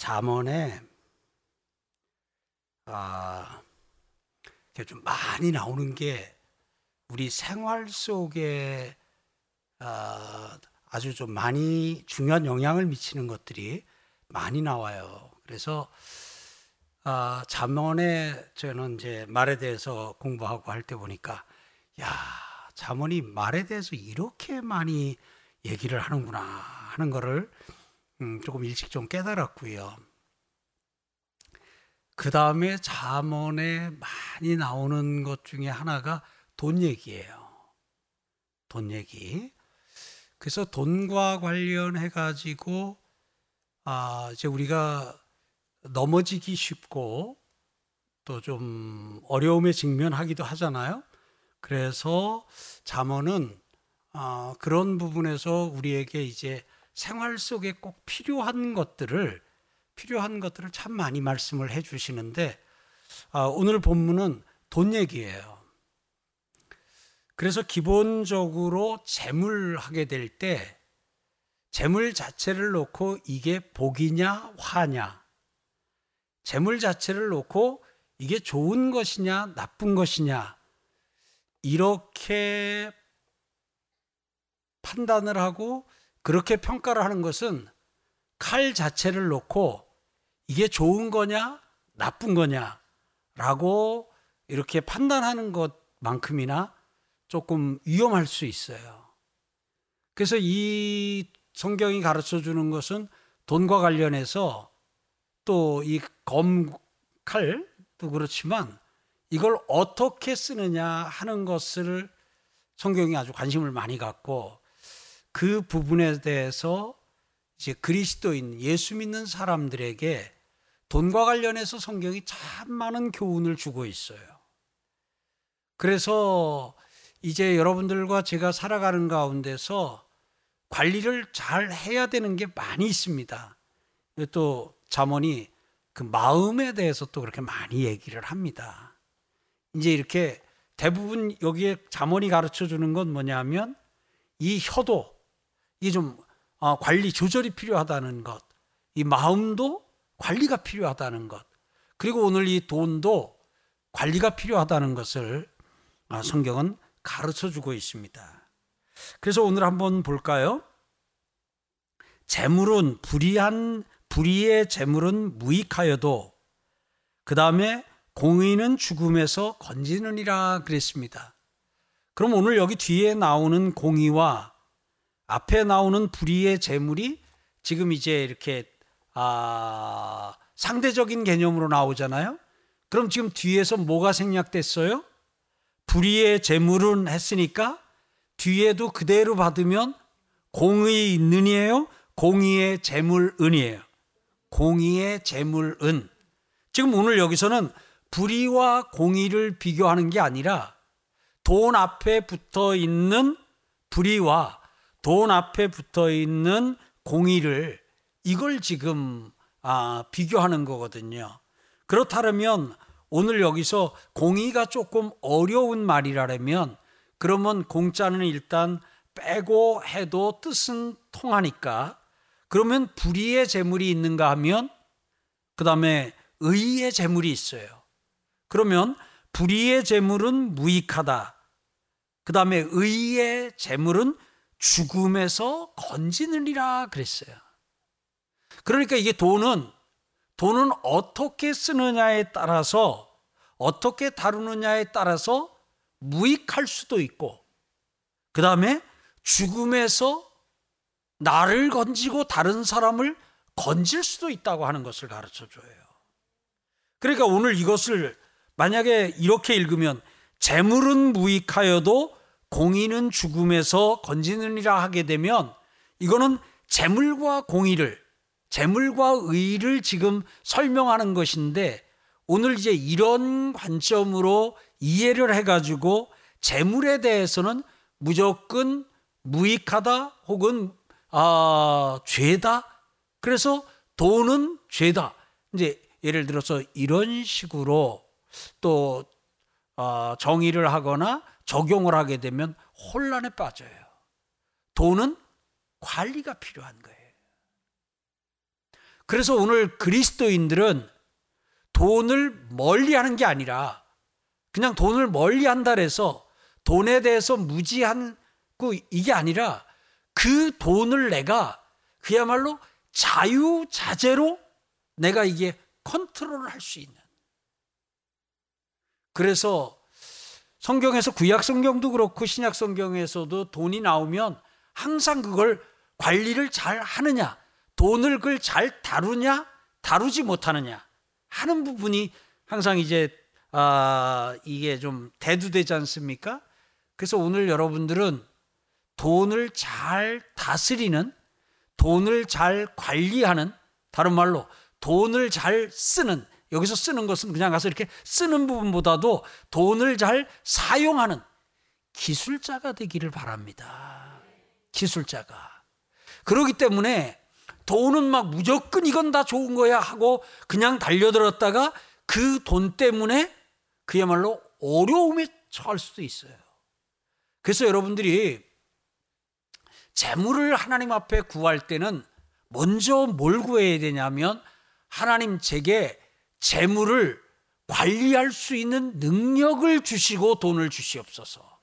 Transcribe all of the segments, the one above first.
잠언에 아, 좀 많이 나오는 게 우리 생활 속에 아, 아주 좀 많이 중요한 영향을 미치는 것들이 많이 나와요. 그래서 아, 잠언에 저는 이제 말에 대해서 공부하고 할 때 보니까 야 잠언이 말에 대해서 이렇게 많이 얘기를 하는구나 하는 거를 음, 조금 일찍 좀 깨달았고요. 그 다음에 잠언에 많이 나오는 것 중에 하나가 돈 얘기예요. 돈 얘기. 그래서 돈과 관련해 가지고 아 이제 우리가 넘어지기 쉽고 또 좀 어려움에 직면하기도 하잖아요. 그래서 잠언은 아, 그런 부분에서 우리에게 이제 생활 속에 꼭 필요한 것들을 필요한 것들을 참 많이 말씀을 해 주시는데 아, 오늘 본문은 돈 얘기예요. 그래서 기본적으로 재물 하게 될 때 재물 자체를 놓고 이게 복이냐 화냐 재물 자체를 놓고 이게 좋은 것이냐 나쁜 것이냐 이렇게 판단을 하고 그렇게 평가를 하는 것은 칼 자체를 놓고 이게 좋은 거냐, 나쁜 거냐, 라고 이렇게 판단하는 것만큼이나 조금 위험할 수 있어요. 그래서 이 성경이 가르쳐 주는 것은 돈과 관련해서 또 이 검 칼도 그렇지만 이걸 어떻게 쓰느냐 하는 것을 성경이 아주 관심을 많이 갖고 그 부분에 대해서 이제 그리스도인 예수 믿는 사람들에게 돈과 관련해서 성경이 참 많은 교훈을 주고 있어요. 그래서 이제 여러분들과 제가 살아가는 가운데서 관리를 잘 해야 되는 게 많이 있습니다. 또 잠언이 그 마음에 대해서 또 그렇게 많이 얘기를 합니다. 이제 이렇게 대부분 여기에 잠언이 가르쳐 주는 건 뭐냐면 이 혀도 이게 좀 어, 관리 조절이 필요하다는 것, 이 마음도 관리가 필요하다는 것, 그리고 오늘 이 돈도 관리가 필요하다는 것을 아, 성경은 가르쳐 주고 있습니다. 그래서 오늘 한번 볼까요? 재물은 불의한 불의의 재물은 무익하여도 그 다음에 공의는 죽음에서 건지느니라 그랬습니다. 그럼 오늘 여기 뒤에 나오는 공의와 앞에 나오는 불의의 재물이 지금 이제 이렇게 아, 상대적인 개념으로 나오잖아요. 그럼 지금 뒤에서 뭐가 생략됐어요? 불의의 재물은 했으니까 뒤에도 그대로 받으면 공의 있는이에요? 공의의 재물은이에요. 공의의 재물은. 지금 오늘 여기서는 불의와 공의를 비교하는 게 아니라 돈 앞에 붙어 있는 불의와 돈 앞에 붙어 있는 공의를 이걸 지금 아, 비교하는 거거든요. 그렇다면 오늘 여기서 공의가 조금 어려운 말이라면 그러면 공짜는 일단 빼고 해도 뜻은 통하니까 그러면 불의의 재물이 있는가 하면 그 다음에 의의 재물이 있어요. 그러면 불의의 재물은 무익하다. 그 다음에 의의 재물은 죽음에서 건지느니라 그랬어요. 그러니까 이게 돈은 돈은 어떻게 쓰느냐에 따라서 어떻게 다루느냐에 따라서 무익할 수도 있고 그 다음에 죽음에서 나를 건지고 다른 사람을 건질 수도 있다고 하는 것을 가르쳐 줘요. 그러니까 오늘 이것을 만약에 이렇게 읽으면 재물은 무익하여도 공의는 죽음에서 건지느니라 하게 되면 이거는 재물과 공의를 재물과 의를 지금 설명하는 것인데 오늘 이제 이런 관점으로 이해를 해가지고 재물에 대해서는 무조건 무익하다 혹은 아, 죄다. 그래서 돈은 죄다. 이제 예를 들어서 이런 식으로 또 어, 정의를 하거나 적용을 하게 되면 혼란에 빠져요. 돈은 관리가 필요한 거예요. 그래서 오늘 그리스도인들은 돈을 멀리 하는 게 아니라 그냥 돈을 멀리 한다 해서 돈에 대해서 무지한 그 이게 아니라 그 돈을 내가 그야말로 자유자재로 내가 이게 컨트롤을 할 수 있는. 그래서 성경에서 구약 성경도 그렇고 신약 성경에서도 돈이 나오면 항상 그걸 관리를 잘 하느냐, 돈을 그걸 잘 다루냐, 다루지 못하느냐 하는 부분이 항상 이제 아, 이게 좀 대두되지 않습니까? 그래서 오늘 여러분들은 돈을 잘 다스리는, 돈을 잘 관리하는, 다른 말로 돈을 잘 쓰는, 여기서 쓰는 것은 그냥 가서 이렇게 쓰는 부분보다도 돈을 잘 사용하는 기술자가 되기를 바랍니다. 기술자가. 그러기 때문에 돈은 막 무조건 이건 다 좋은 거야 하고 그냥 달려들었다가 그 돈 때문에 그야말로 어려움에 처할 수도 있어요. 그래서 여러분들이 재물을 하나님 앞에 구할 때는 먼저 뭘 구해야 되냐면 하나님 제게 재물을 관리할 수 있는 능력을 주시고 돈을 주시옵소서.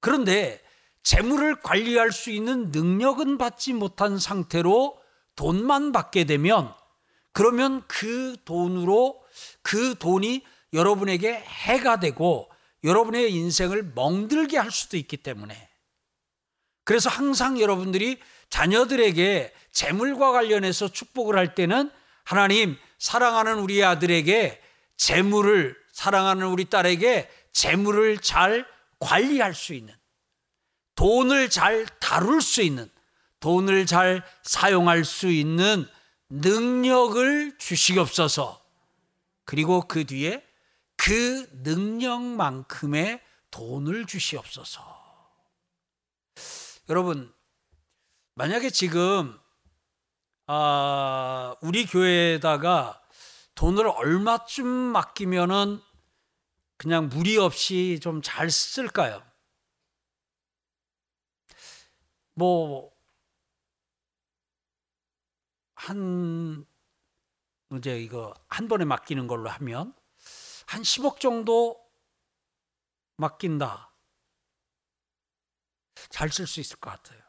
그런데 재물을 관리할 수 있는 능력은 받지 못한 상태로 돈만 받게 되면 그러면 그 돈으로 그 돈이 여러분에게 해가 되고 여러분의 인생을 멍들게 할 수도 있기 때문에 그래서 항상 여러분들이 자녀들에게 재물과 관련해서 축복을 할 때는 하나님 사랑하는 우리 아들에게 재물을 사랑하는 우리 딸에게 재물을 잘 관리할 수 있는 돈을 잘 다룰 수 있는 돈을 잘 사용할 수 있는 능력을 주시옵소서. 그리고 그 뒤에 그 능력만큼의 돈을 주시옵소서. 여러분, 만약에 지금 아, 우리 교회에다가 돈을 얼마쯤 맡기면은 그냥 무리 없이 좀 잘 쓸까요? 뭐, 한, 이제 이거 한 번에 맡기는 걸로 하면 한 10억 정도 맡긴다. 잘 쓸 수 있을 것 같아요.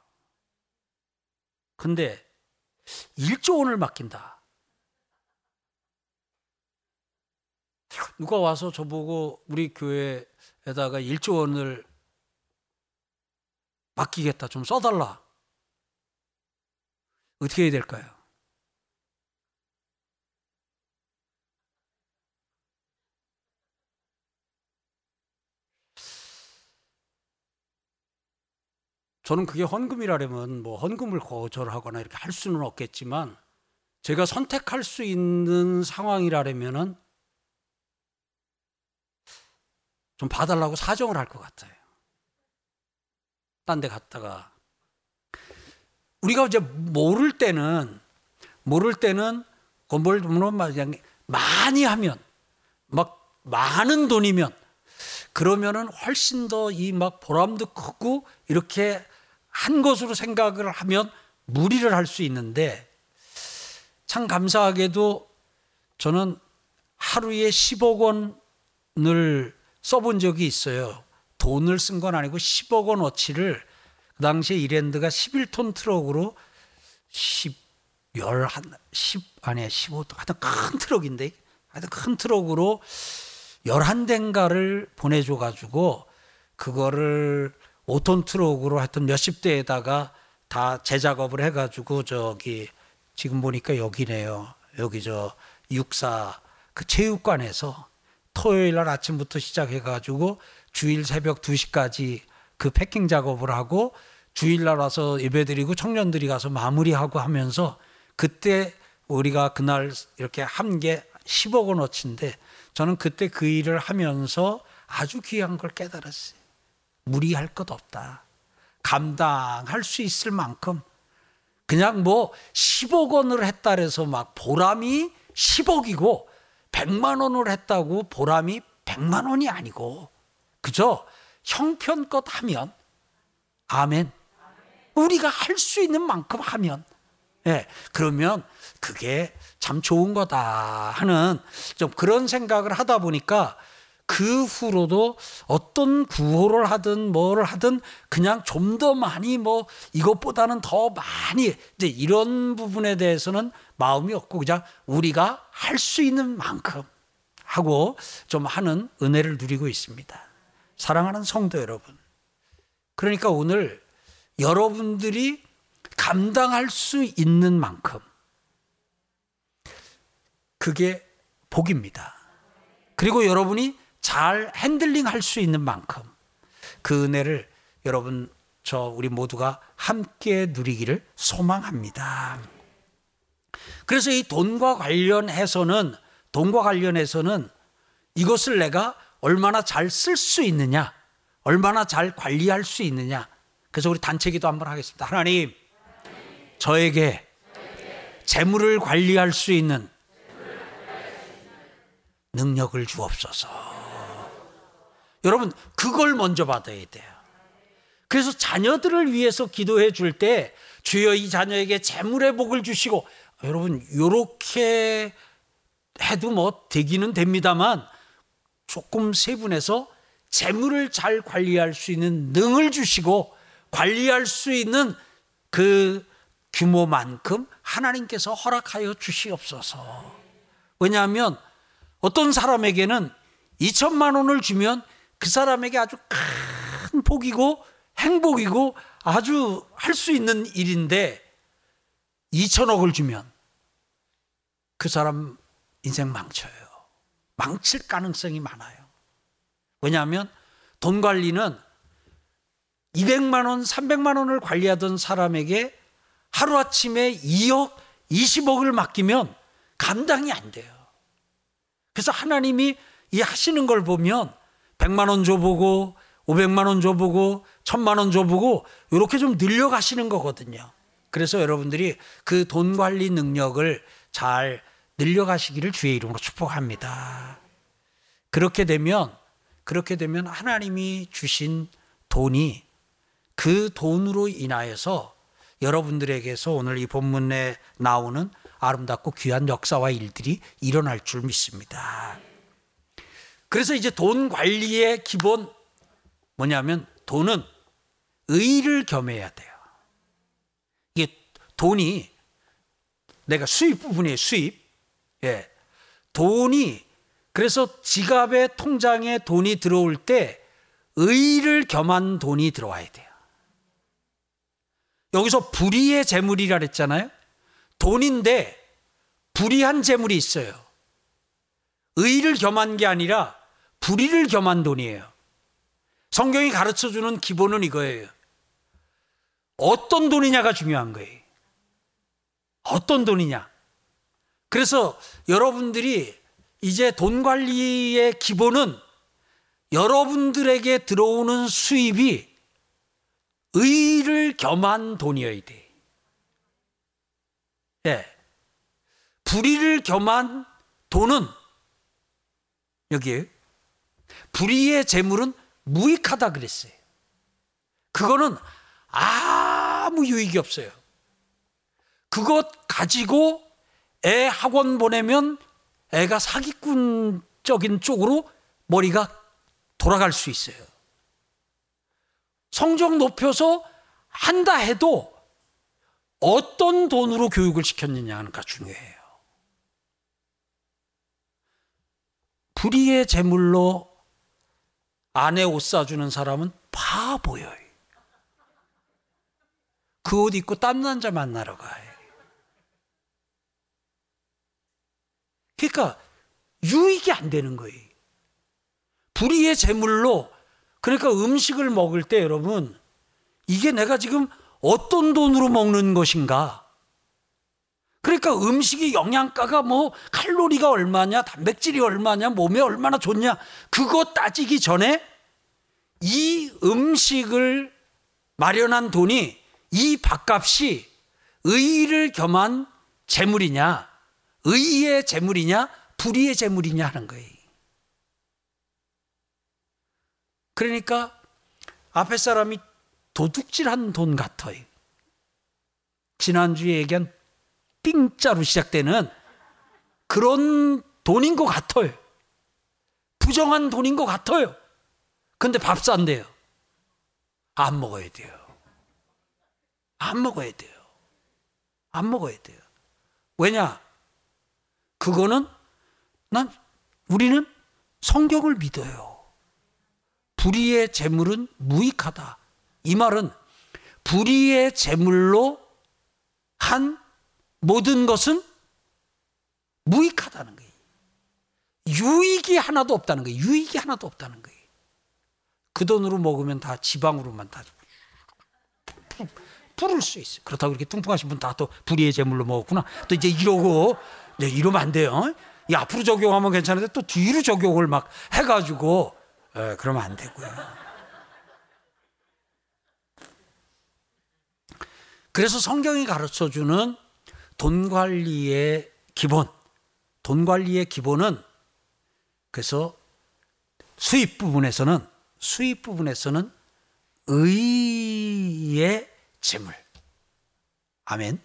근데 1조 원을 맡긴다. 누가 와서 저보고 우리 교회에다가 1조 원을 맡기겠다. 좀 써달라. 어떻게 해야 될까요? 저는 그게 헌금이라면 뭐 헌금을 거절하거나 이렇게 할 수는 없겠지만 제가 선택할 수 있는 상황이라면은 좀 봐달라고 사정을 할 것 같아요. 딴 데 갔다가 우리가 이제 모를 때는 모를 때는 건물 그냥 많이 하면 막 많은 돈이면 그러면은 훨씬 더 이 막 보람도 크고 이렇게 한 것으로 생각을 하면 무리를 할 수 있는데 참 감사하게도 저는 하루에 10억 원을 써본 적이 있어요. 돈을 쓴 건 아니고 10억 원어치를 그 당시에 이랜드가 11톤 트럭으로 10, 10, 10 아니야 15, 하여튼 큰 트럭인데 하여튼 큰 트럭으로 11대인가를 보내줘가지고 그거를 5톤 트럭으로 하여튼 몇십 대에다가 다 재작업을 해가지고 저기 지금 보니까 여기네요. 여기 저 육사 그 체육관에서 토요일 날 아침부터 시작해가지고 주일 새벽 2시까지 그 패킹 작업을 하고 주일 날 와서 예배드리고 청년들이 가서 마무리하고 하면서 그때 우리가 그날 이렇게 한 게 10억 원어치인데 저는 그때 그 일을 하면서 아주 귀한 걸 깨달았어요. 무리할 것 없다. 감당할 수 있을 만큼 그냥 뭐 10억 원을 했다 그래서 막 보람이 10억이고 100만 원을 했다고 보람이 100만 원이 아니고. 그저 형편껏 하면. 아멘. 우리가 할 수 있는 만큼 하면. 예, 그러면 그게 참 좋은 거다 하는 좀 그런 생각을 하다 보니까 그 후로도 어떤 구호를 하든 뭐를 하든 그냥 좀 더 많이 뭐 이것보다는 더 많이 이제 이런 부분에 대해서는 마음이 없고 그냥 우리가 할 수 있는 만큼 하고 좀 하는 은혜를 누리고 있습니다. 사랑하는 성도 여러분. 그러니까 오늘 여러분들이 감당할 수 있는 만큼 그게 복입니다. 그리고 여러분이 잘 핸들링 할 수 있는 만큼 그 은혜를 여러분 저 우리 모두가 함께 누리기를 소망합니다. 그래서 이 돈과 관련해서는 돈과 관련해서는 이것을 내가 얼마나 잘 쓸 수 있느냐, 얼마나 잘 관리할 수 있느냐. 그래서 우리 단체 기도 한번 하겠습니다. 하나님, 저에게 재물을 관리할 수 있는 능력을 주옵소서. 여러분, 그걸 먼저 받아야 돼요. 그래서 자녀들을 위해서 기도해 줄 때 주여 이 자녀에게 재물의 복을 주시고 여러분 요렇게 해도 뭐 되기는 됩니다만 조금 세분해서 재물을 잘 관리할 수 있는 능을 주시고 관리할 수 있는 그 규모만큼 하나님께서 허락하여 주시옵소서. 왜냐하면 어떤 사람에게는 2천만 원을 주면 그 사람에게 아주 큰 복이고 행복이고 아주 할 수 있는 일인데 2천억을 주면 그 사람 인생 망쳐요. 망칠 가능성이 많아요. 왜냐하면 돈 관리는 200만 원, 300만 원을 관리하던 사람에게 하루아침에 2억, 20억을 맡기면 감당이 안 돼요. 그래서 하나님이 이 하시는 걸 보면 100만 원 줘보고 500만 원 줘보고 1000만 원 줘보고 이렇게 좀 늘려가시는 거거든요. 그래서 여러분들이 그 돈 관리 능력을 잘 늘려가시기를 주의 이름으로 축복합니다. 그렇게 되면 그렇게 되면 하나님이 주신 돈이 그 돈으로 인하여서 여러분들에게서 오늘 이 본문에 나오는 아름답고 귀한 역사와 일들이 일어날 줄 믿습니다. 그래서 이제 돈 관리의 기본 뭐냐면 돈은 의를 겸해야 돼요. 이게 돈이 내가 수입 부분이에요, 수입. 예. 돈이 그래서 지갑에 통장에 돈이 들어올 때 의를 겸한 돈이 들어와야 돼요. 여기서 불의의 재물이라 그랬잖아요. 돈인데 불의한 재물이 있어요. 의를 겸한 게 아니라 불의를 겸한 돈이에요. 성경이 가르쳐 주는 기본은 이거예요. 어떤 돈이냐가 중요한 거예요. 어떤 돈이냐. 그래서 여러분들이 이제 돈 관리의 기본은 여러분들에게 들어오는 수입이 의를 겸한 돈이어야 돼. 예. 불의를 겸한 돈은 여기에 불의의 재물은 무익하다 그랬어요. 그거는 아무 유익이 없어요. 그것 가지고 애 학원 보내면 애가 사기꾼적인 쪽으로 머리가 돌아갈 수 있어요. 성적 높여서 한다 해도 어떤 돈으로 교육을 시켰느냐가 중요해요. 불의의 제물로 아내 옷 사주는 사람은 바보예요. 그 옷 입고 땀난 자 만나러 가요. 그러니까 유익이 안 되는 거예요. 불의의 제물로 그러니까 음식을 먹을 때 여러분 이게 내가 지금 어떤 돈으로 먹는 것인가? 그러니까 음식이 영양가가 뭐 칼로리가 얼마냐, 단백질이 얼마냐, 몸에 얼마나 좋냐, 그거 따지기 전에 이 음식을 마련한 돈이 이 밥값이 의를 겸한 재물이냐, 의의 재물이냐, 불의의 재물이냐 하는 거예요. 그러니까 앞에 사람이 도둑질한 돈 같아요. 지난주에 얘기한 삥자로 시작되는 그런 돈인 것 같아요. 부정한 돈인 것 같아요. 근데 밥 산대요. 안 먹어야 돼요. 안 먹어야 돼요. 안 먹어야 돼요. 왜냐? 그거는 난 우리는 성경을 믿어요. 불의의 재물은 무익하다. 이 말은 불의의 재물로 한 모든 것은 무익하다는 거예요. 유익이 하나도 없다는 거예요. 유익이 하나도 없다는 거예요. 그 돈으로 먹으면 다 지방으로만 다 부를 수 있어요. 그렇다고 이렇게 뚱뚱하신 분 다 또 불의의 재물로 먹었구나. 또 이제 이러고 이제 이러면 안 돼요. 이 앞으로 적용하면 괜찮은데 또 뒤로 적용을 막 해가지고 에, 그러면 안 되고요. 그래서 성경이 가르쳐 주는 돈 관리의 기본, 돈 관리의 기본은 그래서 수입 부분에서는 수입 부분에서는 의의 재물. 아멘.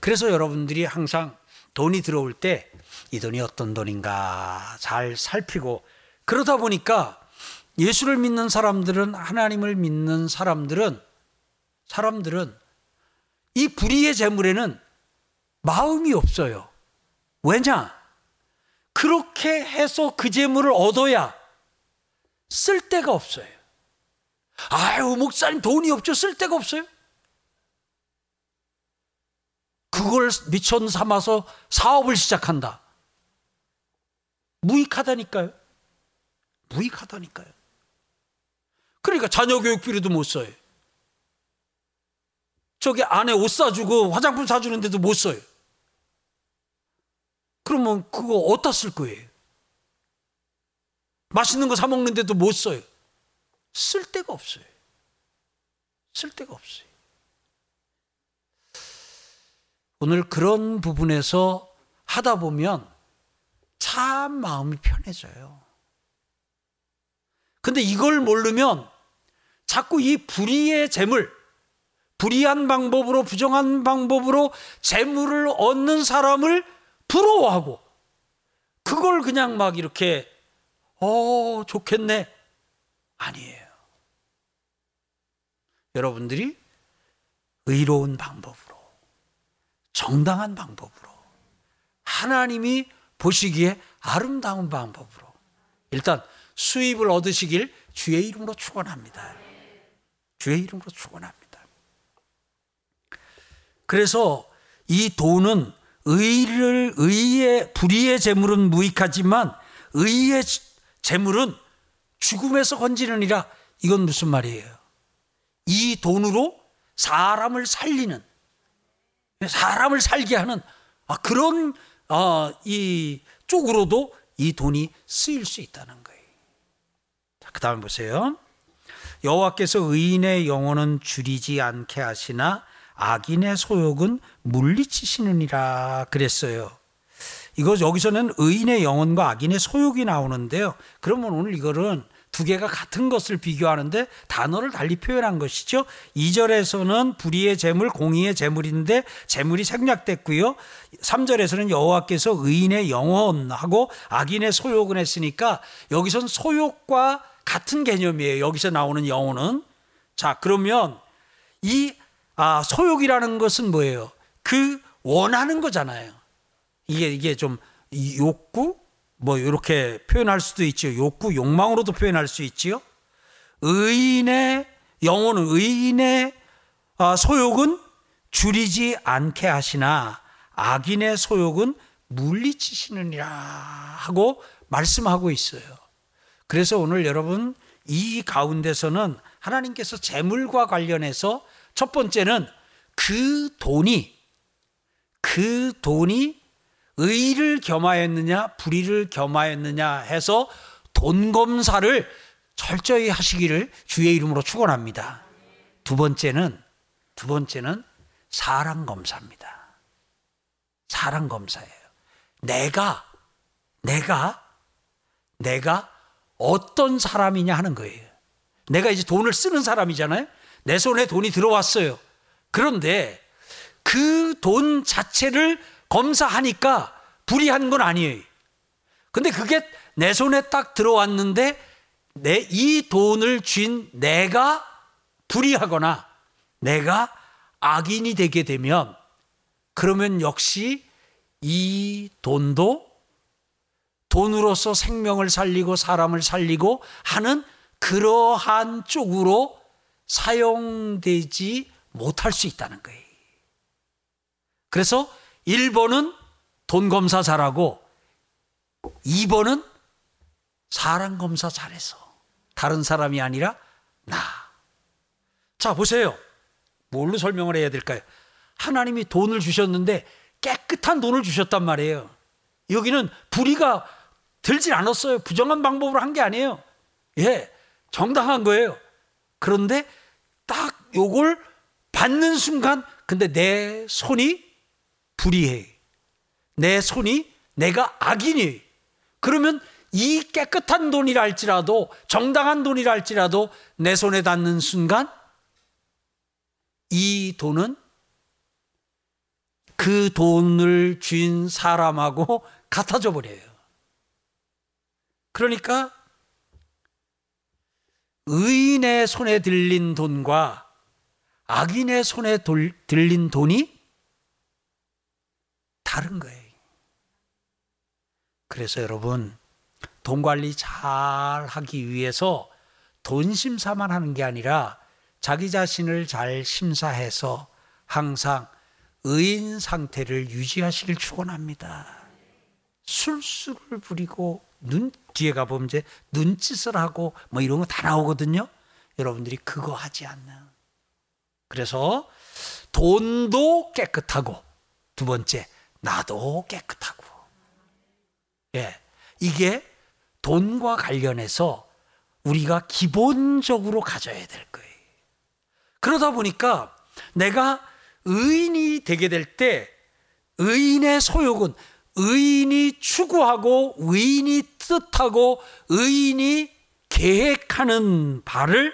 그래서 여러분들이 항상 돈이 들어올 때 이 돈이 어떤 돈인가 잘 살피고 그러다 보니까 예수를 믿는 사람들은 하나님을 믿는 사람들은 사람들은 이 불의의 재물에는 마음이 없어요. 왜냐? 그렇게 해서 그 재물을 얻어야 쓸 데가 없어요. 아유, 목사님 돈이 없죠. 쓸 데가 없어요. 그걸 미천 삼아서 사업을 시작한다. 무익하다니까요. 무익하다니까요. 그러니까 자녀 교육비로도 못 써요. 저기 아내 옷 사주고 화장품 사주는데도 못 써요. 그러면 그거 어디다 쓸 거예요? 맛있는 거 사 먹는데도 못 써요. 쓸 데가 없어요. 쓸 데가 없어요. 오늘 그런 부분에서 하다 보면 참 마음이 편해져요. 근데 이걸 모르면 자꾸 이 불의의 재물, 불의한 방법으로, 부정한 방법으로 재물을 얻는 사람을 부러워하고, 그걸 그냥 막 이렇게, 어, 좋겠네. 아니에요. 여러분들이 의로운 방법으로, 정당한 방법으로, 하나님이 보시기에 아름다운 방법으로, 일단 수입을 얻으시길 주의 이름으로 축원합니다. 주의 이름으로 축원합니다. 그래서 이 돈은 의를 의의 불의의 재물은 무익하지만 의의 재물은 죽음에서 건지느니라 이건 무슨 말이에요? 이 돈으로 사람을 살리는 사람을 살게 하는 아, 그런 어, 이 쪽으로도 이 돈이 쓰일 수 있다는 거예요. 그 다음 보세요. 여호와께서 의인의 영혼은 줄이지 않게 하시나 악인의 소욕은 물리치시느니라 그랬어요. 이거 여기서는 의인의 영혼과 악인의 소욕이 나오는데요. 그러면 오늘 이거는 두 개가 같은 것을 비교하는데 단어를 달리 표현한 것이죠. 2절에서는 불의의 재물, 공의의 재물인데 재물이 생략됐고요. 3절에서는 여호와께서 의인의 영혼하고 악인의 소욕은 했으니까 여기선 소욕과 같은 개념이에요. 여기서 나오는 영혼은. 자, 그러면 이 아, 소욕이라는 것은 뭐예요? 그 원하는 거잖아요. 이게 이게 좀 욕구 뭐 이렇게 표현할 수도 있죠. 욕구, 욕망으로도 표현할 수 있지요. 의인의 영혼은 의인의 아, 소욕은 줄이지 않게 하시나 악인의 소욕은 물리치시느니라 하고 말씀하고 있어요. 그래서 오늘 여러분 이 가운데서는 하나님께서 재물과 관련해서 첫 번째는 그 돈이 그 돈이 의를 겸하였느냐 불의를 겸하였느냐 해서 돈 검사를 철저히 하시기를 주의 이름으로 축원합니다. 두 번째는 두 번째는 사랑 검사입니다. 사랑 검사예요. 내가 내가 내가 어떤 사람이냐 하는 거예요. 내가 이제 돈을 쓰는 사람이잖아요. 내 손에 돈이 들어왔어요. 그런데 그 돈 자체를 검사하니까 불이한 건 아니에요. 근데 그게 내 손에 딱 들어왔는데 내 이 돈을 쥔 내가 불이하거나 내가 악인이 되게 되면 그러면 역시 이 돈도 돈으로서 생명을 살리고 사람을 살리고 하는 그러한 쪽으로 사용되지 못할 수 있다는 거예요. 그래서 1번은 돈 검사 잘하고 2번은 사람 검사 잘해서 다른 사람이 아니라 나. 자, 보세요. 뭘로 설명을 해야 될까요? 하나님이 돈을 주셨는데 깨끗한 돈을 주셨단 말이에요. 여기는 불의가 들질 않았어요. 부정한 방법으로 한 게 아니에요. 예, 정당한 거예요. 그런데 딱 요걸 받는 순간, 근데 내 손이 불의해. 내 손이 내가 악인이. 그러면 이 깨끗한 돈이라 할지라도, 정당한 돈이라 할지라도 내 손에 닿는 순간, 이 돈은 그 돈을 쥔 사람하고 같아져 버려요. 그러니까 의인의 손에 들린 돈과 악인의 손에 돌, 들린 돈이 다른 거예요. 그래서 여러분, 돈 관리 잘 하기 위해서 돈 심사만 하는 게 아니라 자기 자신을 잘 심사해서 항상 의인 상태를 유지하시길 축원합니다. 술수를 부리고 눈 뒤에 가 보면 이제 눈짓을 하고 뭐 이런 거 다 나오거든요. 여러분들이 그거 하지 않는. 그래서 돈도 깨끗하고 두 번째 나도 깨끗하고. 예. 이게 돈과 관련해서 우리가 기본적으로 가져야 될 거예요. 그러다 보니까 내가 의인이 되게 될 때 의인의 소욕은 의인이 추구하고 의인이 뜻하고 의인이 계획하는 바를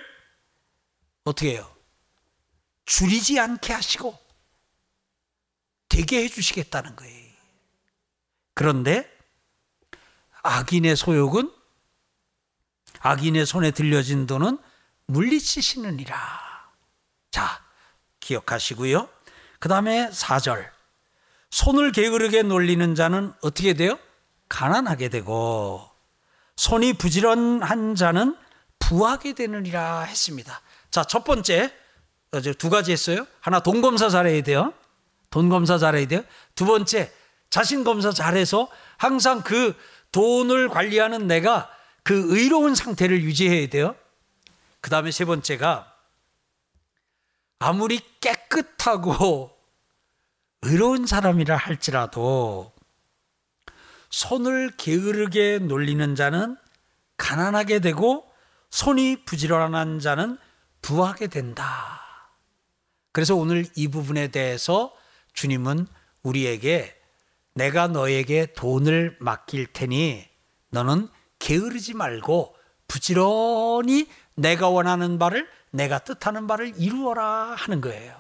어떻게 해요? 줄이지 않게 하시고 되게 해 주시겠다는 거예요. 그런데 악인의 소욕은 악인의 손에 들려진 돈은 물리치시느니라. 자, 기억하시고요. 그 다음에 4절. 손을 게으르게 놀리는 자는 어떻게 돼요? 가난하게 되고 손이 부지런한 자는 부하게 되느니라 했습니다. 자, 첫 번째 두 가지 했어요. 하나 돈 검사 잘해야 돼요. 돈 검사 잘해야 돼요. 두 번째 자신 검사 잘해서 항상 그 돈을 관리하는 내가 그 의로운 상태를 유지해야 돼요. 그 다음에 세 번째가 아무리 깨끗하고 의로운 사람이라 할지라도 손을 게으르게 놀리는 자는 가난하게 되고 손이 부지런한 자는 부하게 된다. 그래서 오늘 이 부분에 대해서 주님은 우리에게 내가 너에게 돈을 맡길 테니 너는 게으르지 말고 부지런히 내가 원하는 바를 내가 뜻하는 바를 이루어라 하는 거예요.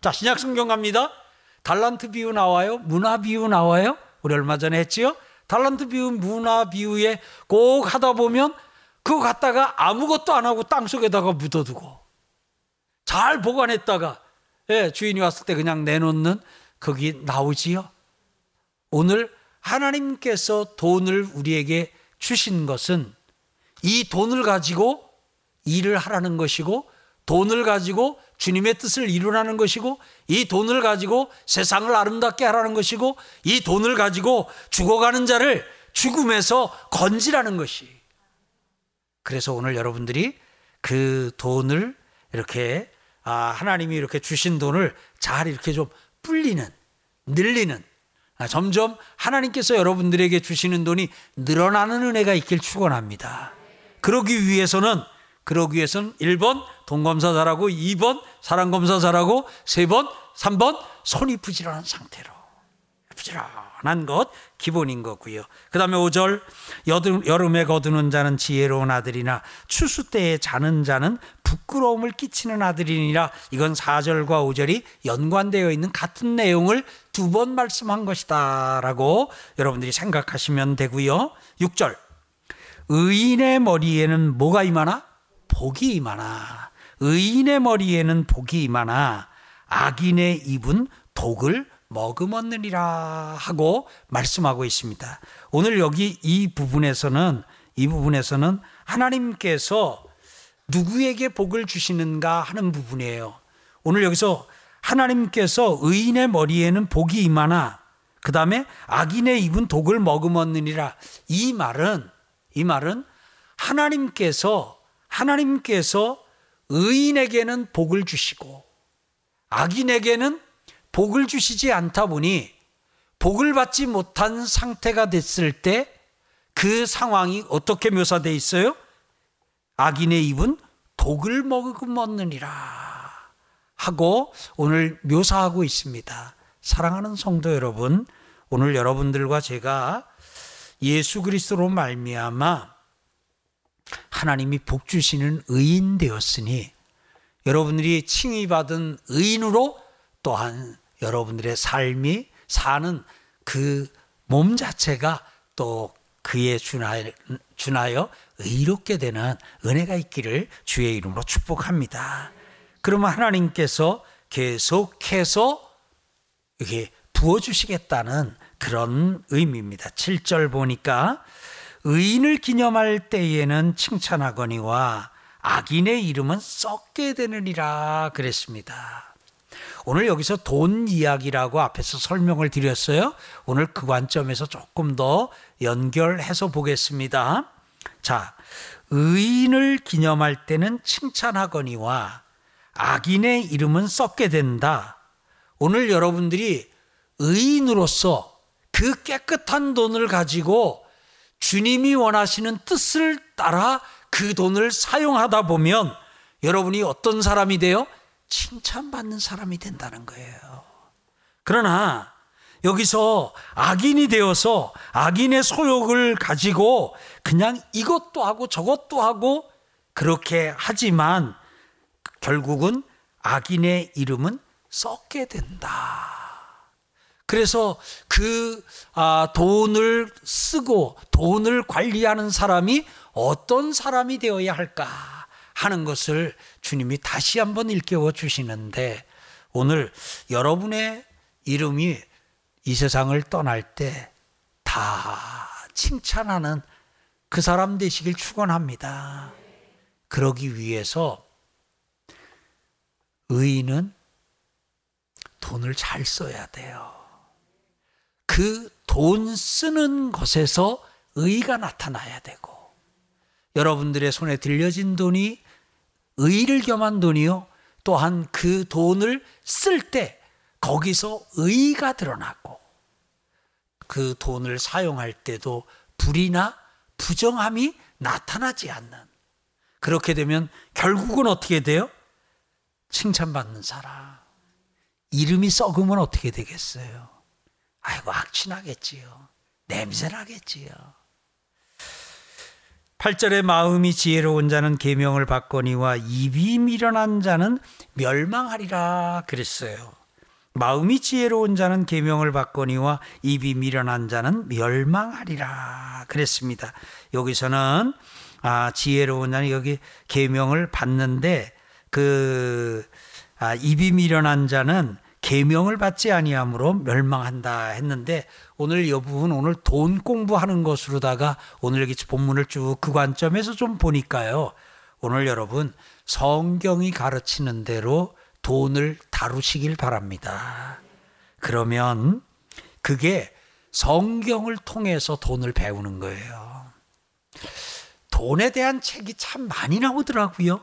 자, 신약 성경 갑니다. 달란트 비유 나와요? 문화 비유 나와요? 우리 얼마 전에 했지요? 달란트 비유, 문화 비유에 꼭 하다 보면 그거 갖다가 아무것도 안 하고 땅 속에다가 묻어두고 잘 보관했다가 예, 주인이 왔을 때 그냥 내놓는 거기 나오지요. 오늘 하나님께서 돈을 우리에게 주신 것은 이 돈을 가지고 일을 하라는 것이고 돈을 가지고 주님의 뜻을 이루라는 것이고 이 돈을 가지고 세상을 아름답게 하라는 것이고 이 돈을 가지고 죽어가는 자를 죽음에서 건지라는 것이. 그래서 오늘 여러분들이 그 돈을 이렇게 아, 하나님이 이렇게 주신 돈을 잘 이렇게 좀 불리는, 늘리는, 아, 점점 하나님께서 여러분들에게 주시는 돈이 늘어나는 은혜가 있길 축원합니다. 그러기 위해서는 그러기 위해서는 1번 돈검사 잘하고 2번 사랑검사 잘하고 3번 3번 손이 부지런한 상태로 부지런한 것 기본인 거고요. 그 다음에 5절 여름, 여름에 거두는 자는 지혜로운 아들이나 추수 때에 자는 자는 부끄러움을 끼치는 아들이니라 이건 4절과 5절이 연관되어 있는 같은 내용을 두 번 말씀한 것이다 라고 여러분들이 생각하시면 되고요. 6절 의인의 머리에는 뭐가 임하나? 복이 임하나 의인의 머리에는 복이 임하나 악인의 입은 독을 머금었느니라 하고 말씀하고 있습니다. 오늘 여기 이 부분에서는 이 부분에서는 하나님께서 누구에게 복을 주시는가 하는 부분이에요. 오늘 여기서 하나님께서 의인의 머리에는 복이 임하나 그 다음에 악인의 입은 독을 머금었느니라 이 말은 이 말은 하나님께서 하나님께서 의인에게는 복을 주시고 악인에게는 복을 주시지 않다 보니 복을 받지 못한 상태가 됐을 때 그 상황이 어떻게 묘사되어 있어요? 악인의 입은 독을 먹으느니라 하고 오늘 묘사하고 있습니다. 사랑하는 성도 여러분, 오늘 여러분들과 제가 예수 그리스도로 말미암아 하나님이 복 주시는 의인 되었으니 여러분들이 칭의 받은 의인으로 또한 여러분들의 삶이 사는 그 몸 자체가 또 그에 준하여, 의롭게 되는 은혜가 있기를 주의 이름으로 축복합니다. 그러면 하나님께서 계속해서 이게 부어주시겠다는 그런 의미입니다. 7절 보니까 의인을 기념할 때에는 칭찬하거니와 악인의 이름은 썩게 되느니라 그랬습니다. 오늘 여기서 돈 이야기라고 앞에서 설명을 드렸어요. 오늘 그 관점에서 조금 더 연결해서 보겠습니다. 자, 의인을 기념할 때는 칭찬하거니와 악인의 이름은 썩게 된다. 오늘 여러분들이 의인으로서 그 깨끗한 돈을 가지고 주님이 원하시는 뜻을 따라 그 돈을 사용하다 보면 여러분이 어떤 사람이 돼요? 칭찬받는 사람이 된다는 거예요. 그러나 여기서 악인이 되어서 악인의 소욕을 가지고 그냥 이것도 하고 저것도 하고 그렇게 하지만 결국은 악인의 이름은 썩게 된다. 그래서 그 아, 돈을 쓰고 돈을 관리하는 사람이 어떤 사람이 되어야 할까 하는 것을 주님이 다시 한번 일깨워 주시는데 오늘 여러분의 이름이 이 세상을 떠날 때 다 칭찬하는 그 사람 되시길 축원합니다. 그러기 위해서 의인은 돈을 잘 써야 돼요. 그 돈 쓰는 것에서 의가 나타나야 되고 여러분들의 손에 들려진 돈이 의를 겸한 돈이요. 또한 그 돈을 쓸 때 거기서 의가 드러나고 그 돈을 사용할 때도 불이나 부정함이 나타나지 않는 그렇게 되면 결국은 어떻게 돼요? 칭찬받는 사람. 이름이 썩으면 어떻게 되겠어요? 아이고 악취나겠지요. 냄새나겠지요. 8절에 마음이 지혜로운 자는 계명을 받거니와 입이 미련한 자는 멸망하리라 그랬어요. 마음이 지혜로운 자는 계명을 받거니와 입이 미련한 자는 멸망하리라 그랬습니다. 여기서는 아, 지혜로운 자는 여기 계명을 받는데 그 아, 입이 미련한 자는 계명을 받지 아니함으로 멸망한다 했는데 오늘 이 부분 오늘 돈 공부하는 것으로다가 오늘 여기 본문을 쭉 그 관점에서 좀 보니까요. 오늘 여러분 성경이 가르치는 대로 돈을 다루시길 바랍니다. 그러면 그게 성경을 통해서 돈을 배우는 거예요. 돈에 대한 책이 참 많이 나오더라고요.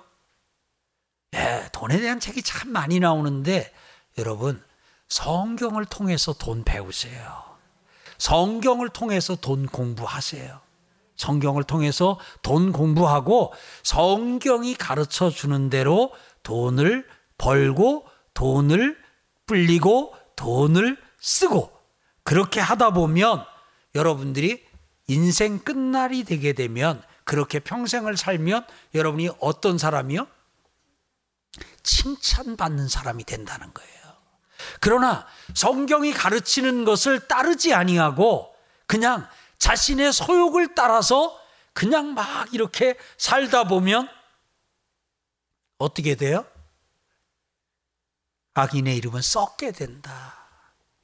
예, 돈에 대한 책이 참 많이 나오는데 여러분 성경을 통해서 돈 배우세요. 성경을 통해서 돈 공부하세요. 성경을 통해서 돈 공부하고 성경이 가르쳐 주는 대로 돈을 벌고 돈을 불리고 돈을 쓰고 그렇게 하다 보면 여러분들이 인생 끝날이 되게 되면 그렇게 평생을 살면 여러분이 어떤 사람이요? 칭찬받는 사람이 된다는 거예요. 그러나 성경이 가르치는 것을 따르지 아니하고 그냥 자신의 소욕을 따라서 그냥 막 이렇게 살다 보면 어떻게 돼요? 악인의 이름은 썩게 된다.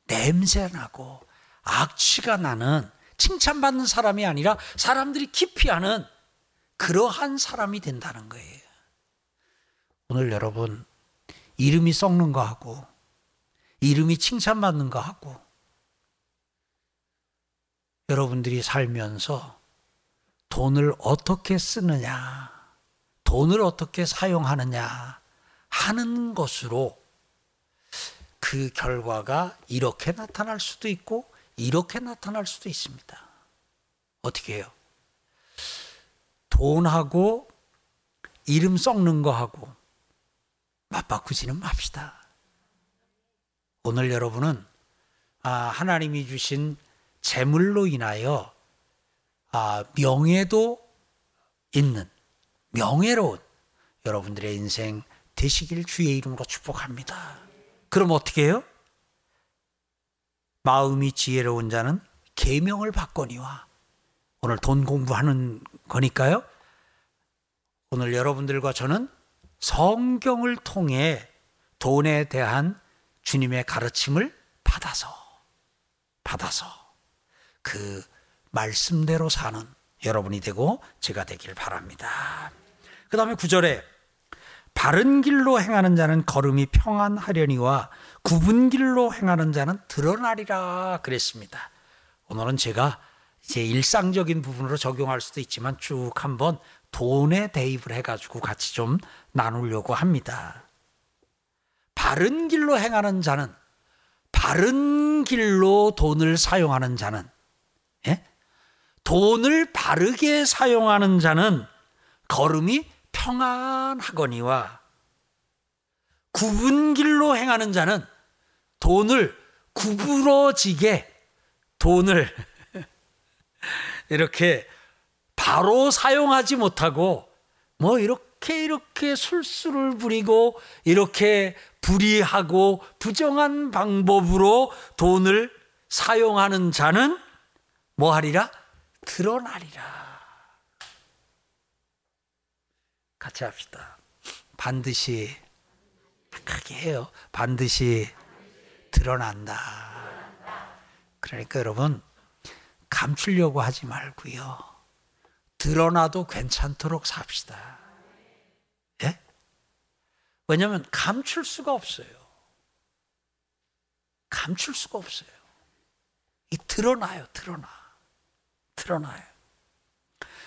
냄새나고 악취가 나는 칭찬받는 사람이 아니라 사람들이 기피하는 그러한 사람이 된다는 거예요. 오늘 여러분 이름이 썩는 거 하고 이름이 칭찬받는 거 하고 여러분들이 살면서 돈을 어떻게 쓰느냐, 돈을 어떻게 사용하느냐 하는 것으로 그 결과가 이렇게 나타날 수도 있고 이렇게 나타날 수도 있습니다. 어떻게 해요? 돈하고 이름 썩는 거하고 맞바꾸지는 맙시다. 오늘 여러분은 아, 하나님이 주신 재물로 인하여 아, 명예도 있는 명예로운 여러분들의 인생 되시길 주의 이름으로 축복합니다. 그럼 어떻게 해요? 마음이 지혜로운 자는 계명을 받거니와 오늘 돈 공부하는 거니까요. 오늘 여러분들과 저는 성경을 통해 돈에 대한 주님의 가르침을 받아서 받아서 그 말씀대로 사는 여러분이 되고 제가 되길 바랍니다. 그 다음에 구절에 바른 길로 행하는 자는 걸음이 평안하려니와 굽은 길로 행하는 자는 드러나리라 그랬습니다. 오늘은 제가 제 일상적인 부분으로 적용할 수도 있지만 쭉 한번 돈에 대입을 해가지고 같이 좀 나누려고 합니다. 바른 길로 행하는 자는 바른 길로 돈을 사용하는 자는 예? 돈을 바르게 사용하는 자는 걸음이 평안하거니와 굽은 길로 행하는 자는 돈을 구부러지게 돈을 이렇게 바로 사용하지 못하고 뭐 이렇게 이렇게 술수를 부리고 이렇게 불의하고 부정한 방법으로 돈을 사용하는 자는 뭐 하리라? 드러나리라. 같이 합시다. 반드시 크게 해요. 반드시 드러난다. 그러니까 여러분 감추려고 하지 말고요. 드러나도 괜찮도록 삽시다. 예? 왜냐하면 감출 수가 없어요. 감출 수가 없어요. 이 드러나요, 드러나. 드러나요.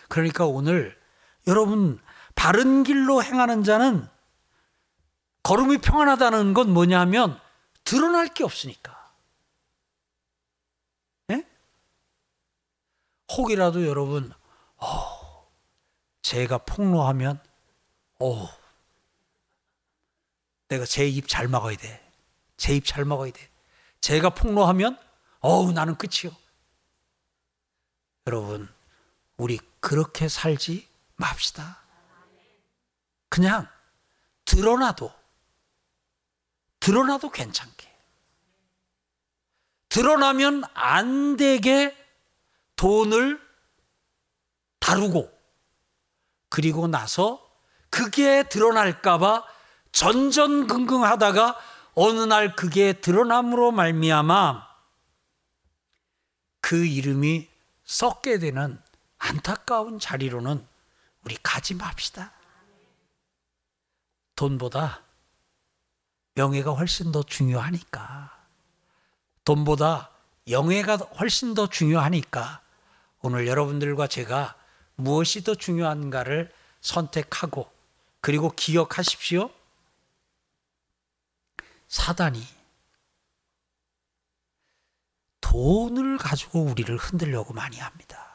그러니까 오늘 여러분 바른 길로 행하는 자는 걸음이 평안하다는 건 뭐냐면 드러날 게 없으니까. 예? 혹이라도 여러분, 어, 제가 폭로하면, 어, 내가 제 입 잘 막아야 돼. 제 입 잘 막아야 돼. 제가 폭로하면, 어우, 나는 끝이요. 여러분, 우리 그렇게 살지 맙시다. 그냥 드러나도 드러나도 괜찮게 드러나면 안 되게 돈을 다루고 그리고 나서 그게 드러날까봐 전전긍긍하다가 어느 날 그게 드러남으로 말미암아 그 이름이 썩게 되는 안타까운 자리로는 우리 가지 맙시다. 돈보다 명예가 훨씬 더 중요하니까. 돈보다 영예가 훨씬 더 중요하니까 오늘 여러분들과 제가 무엇이 더 중요한가를 선택하고 그리고 기억하십시오. 사단이 돈을 가지고 우리를 흔들려고 많이 합니다.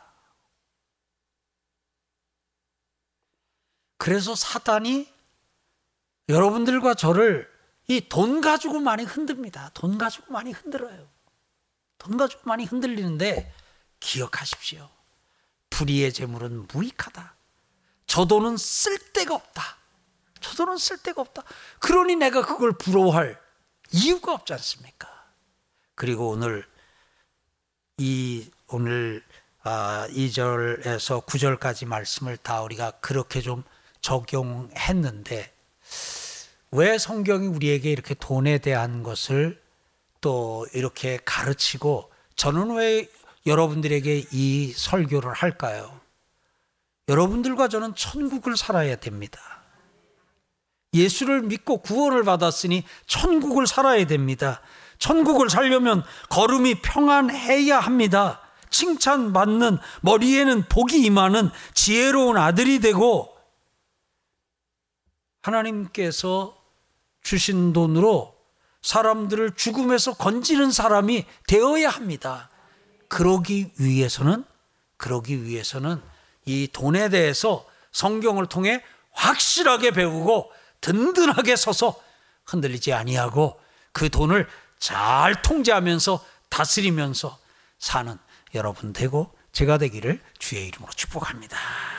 그래서 사단이 여러분들과 저를 이 돈 가지고 많이 흔듭니다. 돈 가지고 많이 흔들어요. 돈 가지고 많이 흔들리는데 기억하십시오. 불의의 재물은 무익하다. 저 돈은 쓸데가 없다. 저 돈은 쓸데가 없다. 그러니 내가 그걸 부러워할 이유가 없지 않습니까? 그리고 오늘 이 오늘 아, 2절에서 9절까지 말씀을 다 우리가 그렇게 좀 적용했는데 왜 성경이 우리에게 이렇게 돈에 대한 것을 또 이렇게 가르치고 저는 왜 여러분들에게 이 설교를 할까요? 여러분들과 저는 천국을 살아야 됩니다. 예수를 믿고 구원을 받았으니 천국을 살아야 됩니다. 천국을 살려면 걸음이 평안해야 합니다. 칭찬받는 머리에는 복이 임하는 지혜로운 아들이 되고 하나님께서 주신 돈으로 사람들을 죽음에서 건지는 사람이 되어야 합니다. 그러기 위해서는 그러기 위해서는 이 돈에 대해서 성경을 통해 확실하게 배우고 든든하게 서서 흔들리지 아니하고 그 돈을 잘 통제하면서 다스리면서 사는 여러분 되고 제가 되기를 주의 이름으로 축복합니다.